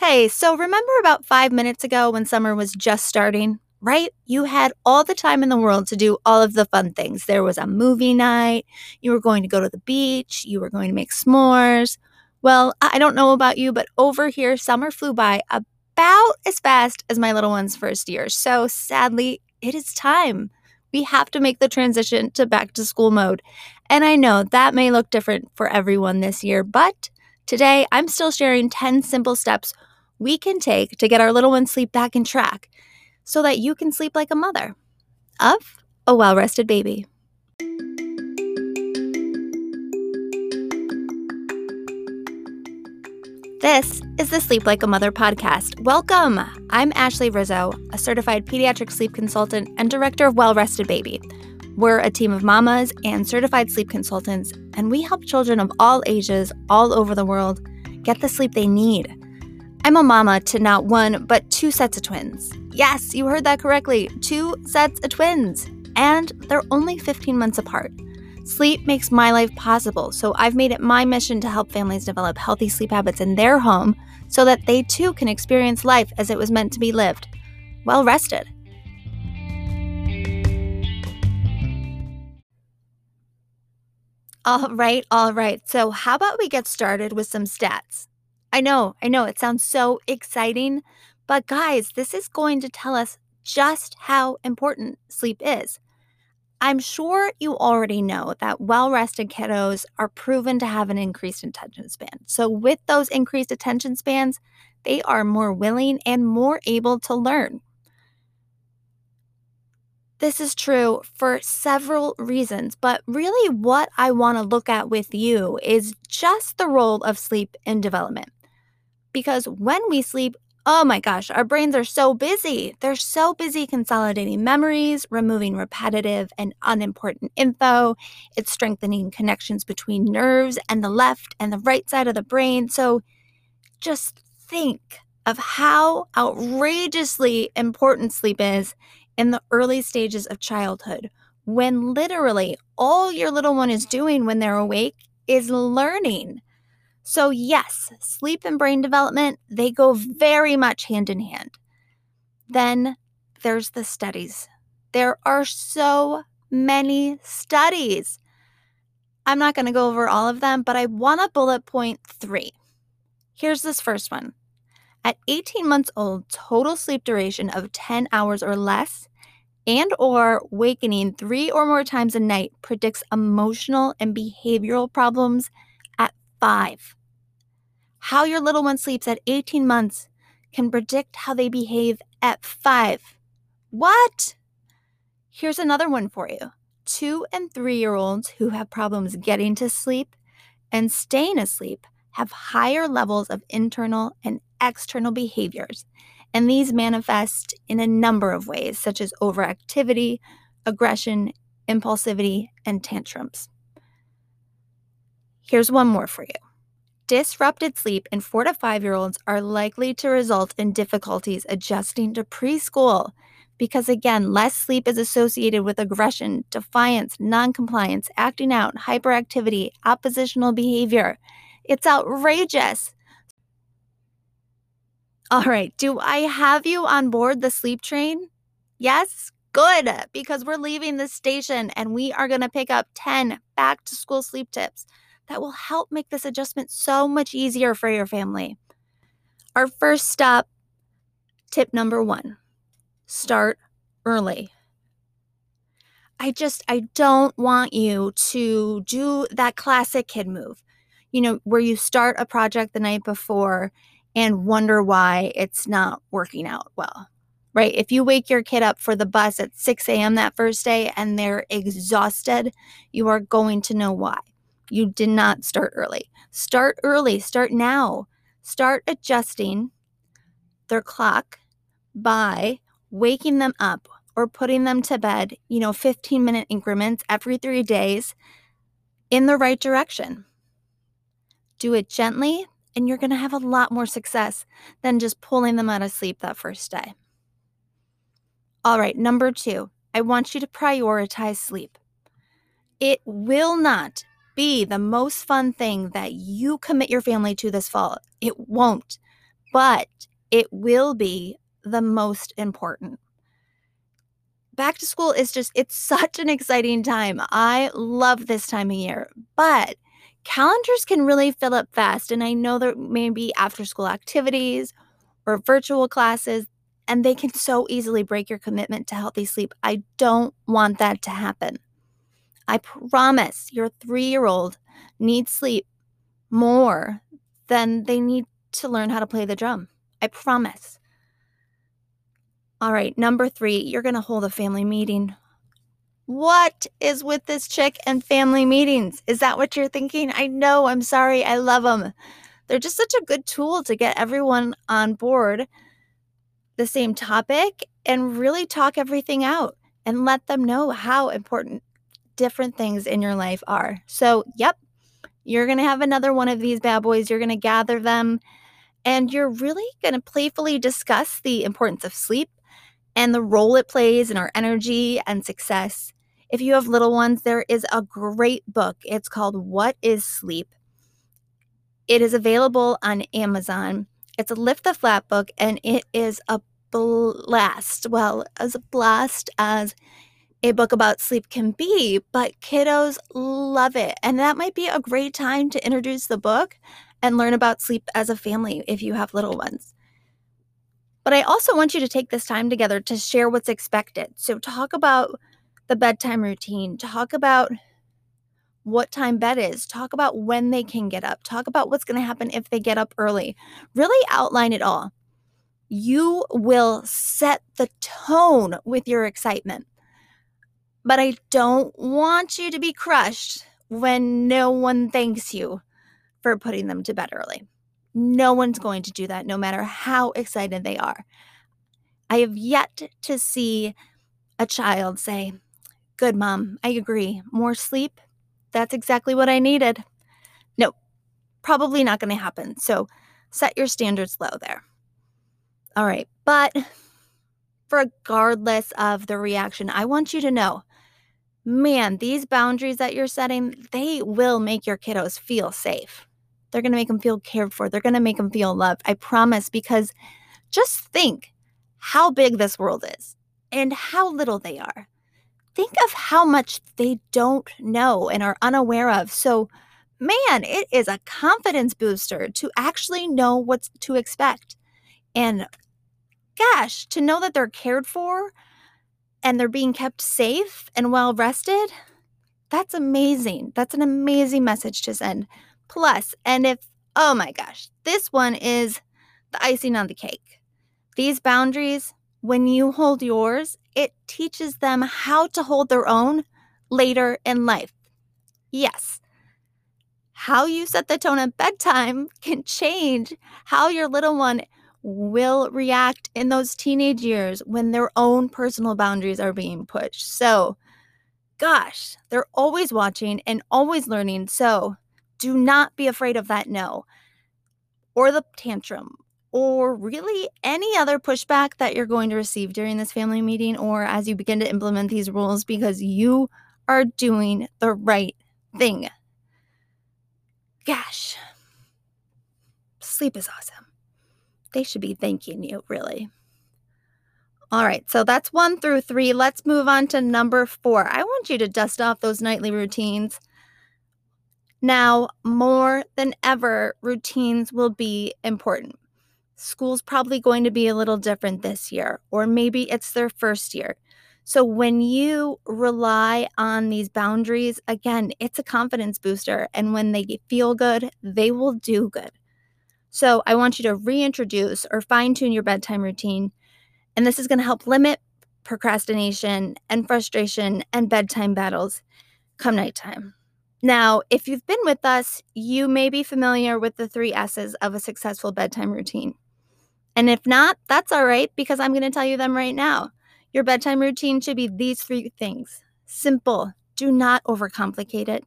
Hey, so remember about five minutes ago when summer was just starting? Right? You had all the time in the world to do all of the fun things. There was a movie night, you were going to go to the beach, you were going to make s'mores. Well, I don't know about you, but over here, summer flew by about as fast as my little one's first year. So sadly, it is time. We have to make the transition to back to school mode. And I know that may look different for everyone this year, but today I'm still sharing 10 simple steps we can take to get our little one's sleep back in track so that you can sleep like a mother of a well rested baby. This is the Sleep Like a Mother podcast. Welcome. I'm Ashley Rizzo, a certified pediatric sleep consultant and director of Well Rested Baby. We're a team of mamas and certified sleep consultants, and we help children of all ages all over the world get the sleep they need I'm a mama to not one, but two sets of twins. Yes, you heard that correctly. Two sets of twins. And they're only 15 months apart. Sleep makes my life possible, so I've made it my mission to help families develop healthy sleep habits in their home so that they too can experience life as it was meant to be lived, well rested. All right, all right. So, how about we get started with some stats? I know, I know, it sounds so exciting, but guys, this is going to tell us just how important sleep is. I'm sure you already know that well rested kiddos are proven to have an increased attention span. So, with those increased attention spans, they are more willing and more able to learn. This is true for several reasons, but really what I want to look at with you is just the role of sleep in development because when we sleep, oh my gosh, our brains are so busy. They're so busy consolidating memories, removing repetitive and unimportant info. It's strengthening connections between nerves and the left and the right side of the brain. So just think of how outrageously important sleep is in the early stages of childhood when literally all your little one is doing when they're awake is learning. So, yes, sleep and brain development, they go very much hand in hand. Then there's the studies. There are so many studies. I'm not going to go over all of them, but I want to bullet point three. Here's this first one. At 18 months old, total sleep duration of 10 hours or less and or wakening 3 or more times a night predicts emotional and behavioral problems at 5. How your little one sleeps at 18 months can predict how they behave at five. What? Here's another one for you. Two and three year olds who have problems getting to sleep and staying asleep have higher levels of internal and external behaviors, and these manifest in a number of ways, such as overactivity, aggression, impulsivity, and tantrums. Here's one more for you. Disrupted sleep in four to five year olds are likely to result in difficulties adjusting to preschool because, again, less sleep is associated with aggression, defiance, noncompliance, acting out, hyperactivity, oppositional behavior. It's outrageous. All right, do I have you on board the sleep train? Yes? Good, because we're leaving the station and we are going to pick up 10 back to school sleep tips that will help make this adjustment so much easier for your family. Our first stop, tip number one start early. I just, I don't want you to do that classic kid move, you know, where you start a project the night before and wonder why it's not working out well, right? If you wake your kid up for the bus at 6 a.m. that first day and they're exhausted, you are going to know why. You did not start early. Start early, start now. Start adjusting their clock by waking them up or putting them to bed, you know, 15 minute increments every three days in the right direction. Do it gently, and you're going to have a lot more success than just pulling them out of sleep that first day. All right, number two, I want you to prioritize sleep. It will not be the most fun thing that you commit your family to this fall. It won't. but it will be the most important. Back to school is just, it's such an exciting time. I love this time of year, but calendars can really fill up fast. And I know there may be after school activities or virtual classes, and they can so easily break your commitment to healthy sleep. I don't want that to happen. I promise your three year old needs sleep more than they need to learn how to play the drum. I promise. All right, number three, you're going to hold a family meeting. What is with this chick and family meetings? Is that what you're thinking? I know, I'm sorry, I love them. They're just such a good tool to get everyone on board the same topic and really talk everything out and let them know how important different things in your life are. So, yep, you're going to have another one of these bad boys. You're going to gather them and you're really going to playfully discuss the importance of sleep and the role it plays in our energy and success. If you have little ones, there is a great book. It's called What is Sleep? It is available on Amazon. It's a Lift the Flap book and it is a blast. Well, as a blast as a book about sleep can be, but kiddos love it. And that might be a great time to introduce the book and learn about sleep as a family if you have little ones. But I also want you to take this time together to share what's expected. So, talk about the bedtime routine, talk about what time bed is, talk about when they can get up, talk about what's going to happen if they get up early. Really outline it all. You will set the tone with your excitement. But I don't want you to be crushed when no one thanks you for putting them to bed early. No one's going to do that, no matter how excited they are. I have yet to see a child say, Good, mom, I agree. More sleep? That's exactly what I needed. No, probably not going to happen. So set your standards low there. All right. But regardless of the reaction, I want you to know man, these boundaries that you're setting, they will make your kiddos feel safe. They're going to make them feel cared for. They're going to make them feel loved. I promise, because just think how big this world is and how little they are. Think of how much they don't know and are unaware of. So, man, it is a confidence booster to actually know what to expect. And gosh, to know that they're cared for and they're being kept safe and well rested, that's amazing. That's an amazing message to send. Plus, and if, oh my gosh, this one is the icing on the cake. These boundaries, when you hold yours, it teaches them how to hold their own later in life. Yes, how you set the tone at bedtime can change how your little one will react in those teenage years when their own personal boundaries are being pushed. So, gosh, they're always watching and always learning. So, do not be afraid of that no or the tantrum or really any other pushback that you're going to receive during this family meeting or as you begin to implement these rules because you are doing the right thing. Gosh, sleep is awesome they should be thanking you, really. All right, so that's one through three. Let's move on to number four. I want you to dust off those nightly routines. Now, more than ever, routines will be important. School's probably going to be a little different this year, or maybe it's their first year. So, when you rely on these boundaries, again, it's a confidence booster. And when they feel good, they will do good. So I want you to reintroduce or fine tune your bedtime routine. And this is going to help limit procrastination and frustration and bedtime battles come nighttime. Now, if you've been with us, you may be familiar with the three S's of a successful bedtime routine. And if not, that's all right because I'm going to tell you them right now. Your bedtime routine should be these three things simple, do not overcomplicate it.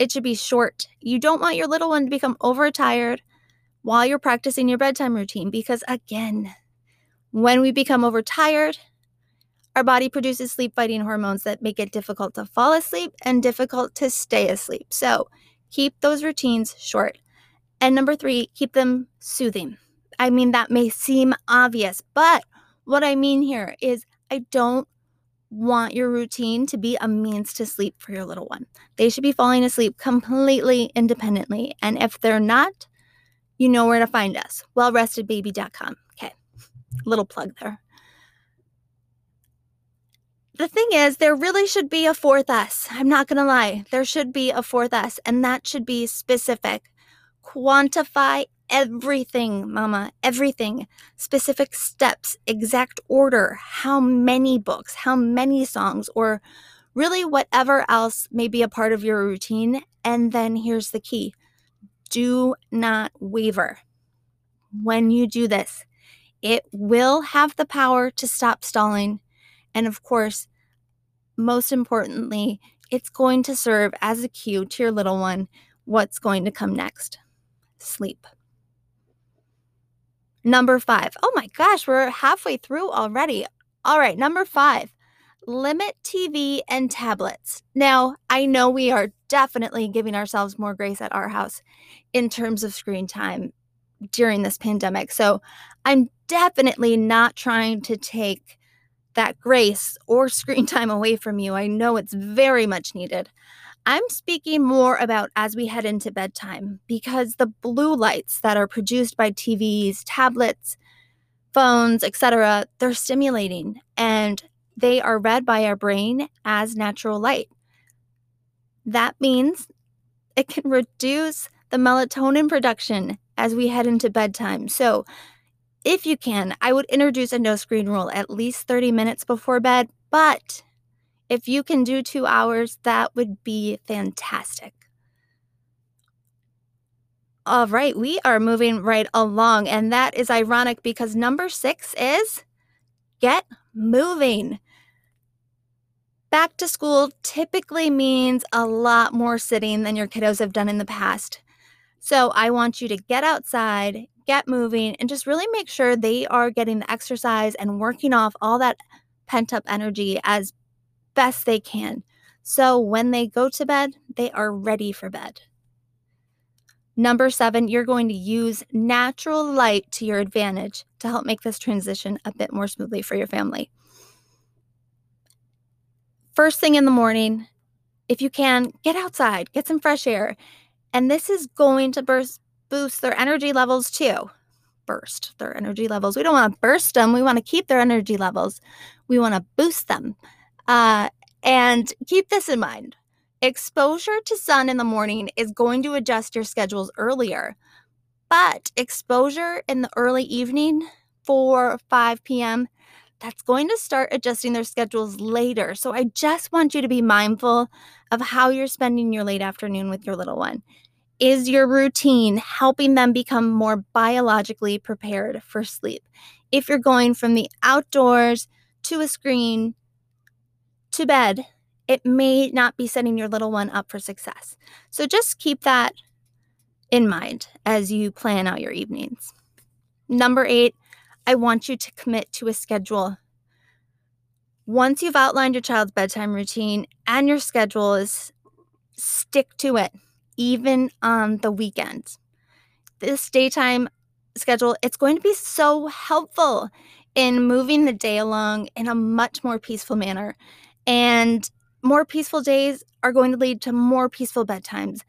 It should be short. You don't want your little one to become overtired while you're practicing your bedtime routine because, again, when we become overtired, our body produces sleep fighting hormones that make it difficult to fall asleep and difficult to stay asleep. So keep those routines short. And number three, keep them soothing. I mean, that may seem obvious, but what I mean here is I don't want your routine to be a means to sleep for your little one. They should be falling asleep completely independently. And if they're not, you know where to find us wellrestedbaby.com. Okay, little plug there. The thing is, there really should be a fourth S. I'm not going to lie. There should be a fourth S, and that should be specific. Quantify everything, mama, everything. Specific steps, exact order, how many books, how many songs, or really whatever else may be a part of your routine. And then here's the key do not waver. When you do this, it will have the power to stop stalling. And of course, most importantly, it's going to serve as a cue to your little one what's going to come next sleep. Number five. Oh my gosh, we're halfway through already. All right, number five limit TV and tablets. Now, I know we are definitely giving ourselves more grace at our house in terms of screen time during this pandemic. So I'm definitely not trying to take that grace or screen time away from you. I know it's very much needed. I'm speaking more about as we head into bedtime because the blue lights that are produced by TVs, tablets, phones, etc., they're stimulating and they are read by our brain as natural light. That means it can reduce the melatonin production as we head into bedtime. So, if you can, I would introduce a no screen rule at least 30 minutes before bed, but if you can do two hours, that would be fantastic. All right, we are moving right along, and that is ironic because number six is get moving. Back to school typically means a lot more sitting than your kiddos have done in the past. So I want you to get outside, get moving, and just really make sure they are getting the exercise and working off all that pent up energy as best they can. So when they go to bed, they are ready for bed. Number seven, you're going to use natural light to your advantage to help make this transition a bit more smoothly for your family. First thing in the morning, if you can, get outside, get some fresh air. And this is going to burst, boost their energy levels too. Burst their energy levels. We don't want to burst them, we want to keep their energy levels. We want to boost them. Uh, and keep this in mind exposure to sun in the morning is going to adjust your schedules earlier, but exposure in the early evening, 4 5 p.m., that's going to start adjusting their schedules later. So I just want you to be mindful of how you're spending your late afternoon with your little one. Is your routine helping them become more biologically prepared for sleep? If you're going from the outdoors to a screen to bed, it may not be setting your little one up for success. So just keep that in mind as you plan out your evenings. Number eight, I want you to commit to a schedule. Once you've outlined your child's bedtime routine and your schedule is stick to it, even on the weekends. This daytime schedule, it's going to be so helpful in moving the day along in a much more peaceful manner. And more peaceful days are going to lead to more peaceful bedtimes.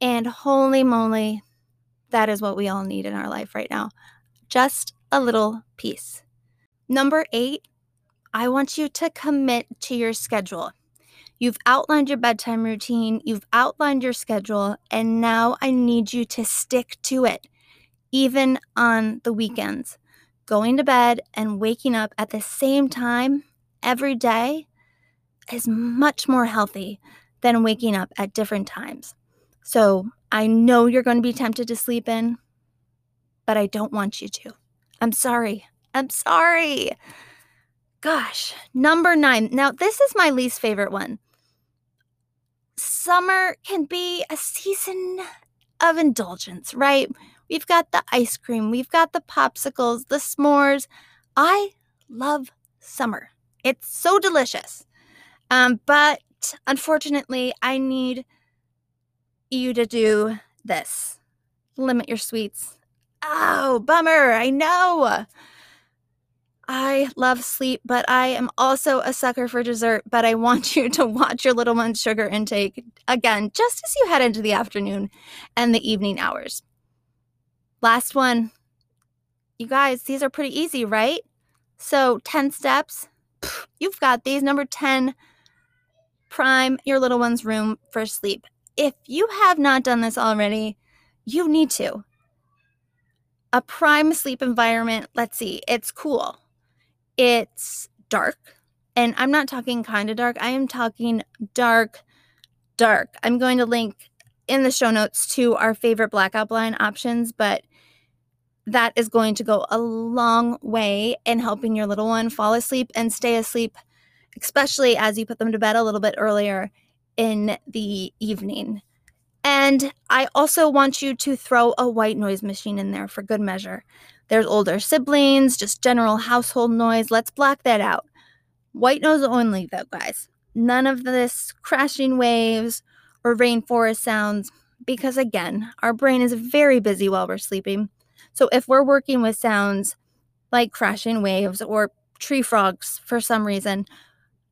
And holy moly, that is what we all need in our life right now. Just a little peace. Number eight, I want you to commit to your schedule. You've outlined your bedtime routine, you've outlined your schedule, and now I need you to stick to it, even on the weekends. Going to bed and waking up at the same time every day is much more healthy than waking up at different times. So I know you're going to be tempted to sleep in, but I don't want you to. I'm sorry. I'm sorry. Gosh, number nine. Now, this is my least favorite one. Summer can be a season of indulgence, right? We've got the ice cream, we've got the popsicles, the s'mores. I love summer. It's so delicious. Um, but unfortunately, I need you to do this limit your sweets. Oh, bummer. I know. I love sleep, but I am also a sucker for dessert. But I want you to watch your little one's sugar intake again, just as you head into the afternoon and the evening hours. Last one. You guys, these are pretty easy, right? So, 10 steps. You've got these. Number 10, prime your little one's room for sleep. If you have not done this already, you need to. A prime sleep environment, let's see, it's cool it's dark. And I'm not talking kind of dark, I am talking dark, dark. I'm going to link in the show notes to our favorite blackout blind options, but that is going to go a long way in helping your little one fall asleep and stay asleep, especially as you put them to bed a little bit earlier in the evening. And I also want you to throw a white noise machine in there for good measure. There's older siblings, just general household noise. Let's block that out. White noise only, though, guys. None of this crashing waves or rainforest sounds, because again, our brain is very busy while we're sleeping. So if we're working with sounds like crashing waves or tree frogs for some reason,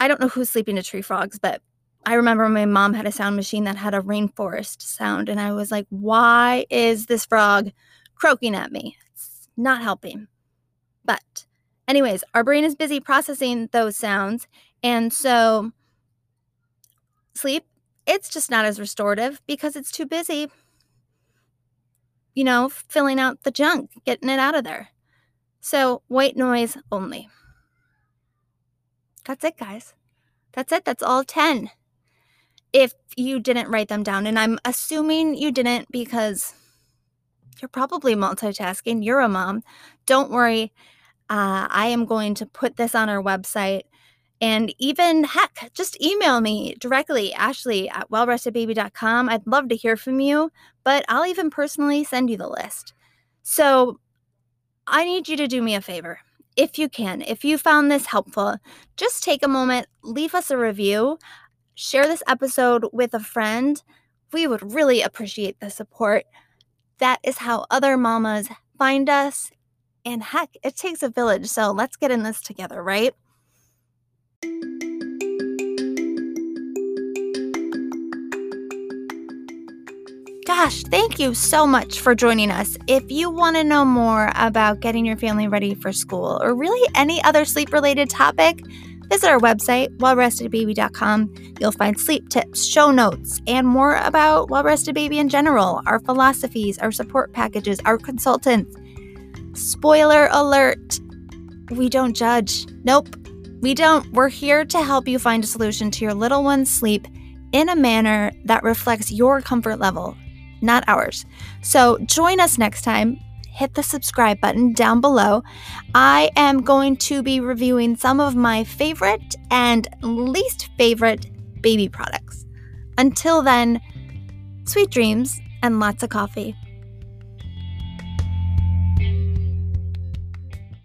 I don't know who's sleeping to tree frogs, but I remember my mom had a sound machine that had a rainforest sound, and I was like, why is this frog croaking at me? It's not helping. But, anyways, our brain is busy processing those sounds. And so, sleep, it's just not as restorative because it's too busy, you know, filling out the junk, getting it out of there. So, white noise only. That's it, guys. That's it. That's all 10. If you didn't write them down, and I'm assuming you didn't because you're probably multitasking. You're a mom. Don't worry. Uh, I am going to put this on our website. And even heck, just email me directly, Ashley at wellrestedbaby.com. I'd love to hear from you, but I'll even personally send you the list. So I need you to do me a favor. If you can, if you found this helpful, just take a moment, leave us a review, share this episode with a friend. We would really appreciate the support. That is how other mamas find us. And heck, it takes a village. So let's get in this together, right? Gosh, thank you so much for joining us. If you want to know more about getting your family ready for school or really any other sleep related topic, Visit our website, wellrestedbaby.com. You'll find sleep tips, show notes, and more about Well Rested Baby in general, our philosophies, our support packages, our consultants. Spoiler alert we don't judge. Nope, we don't. We're here to help you find a solution to your little one's sleep in a manner that reflects your comfort level, not ours. So join us next time hit the subscribe button down below. I am going to be reviewing some of my favorite and least favorite baby products. Until then, sweet dreams and lots of coffee.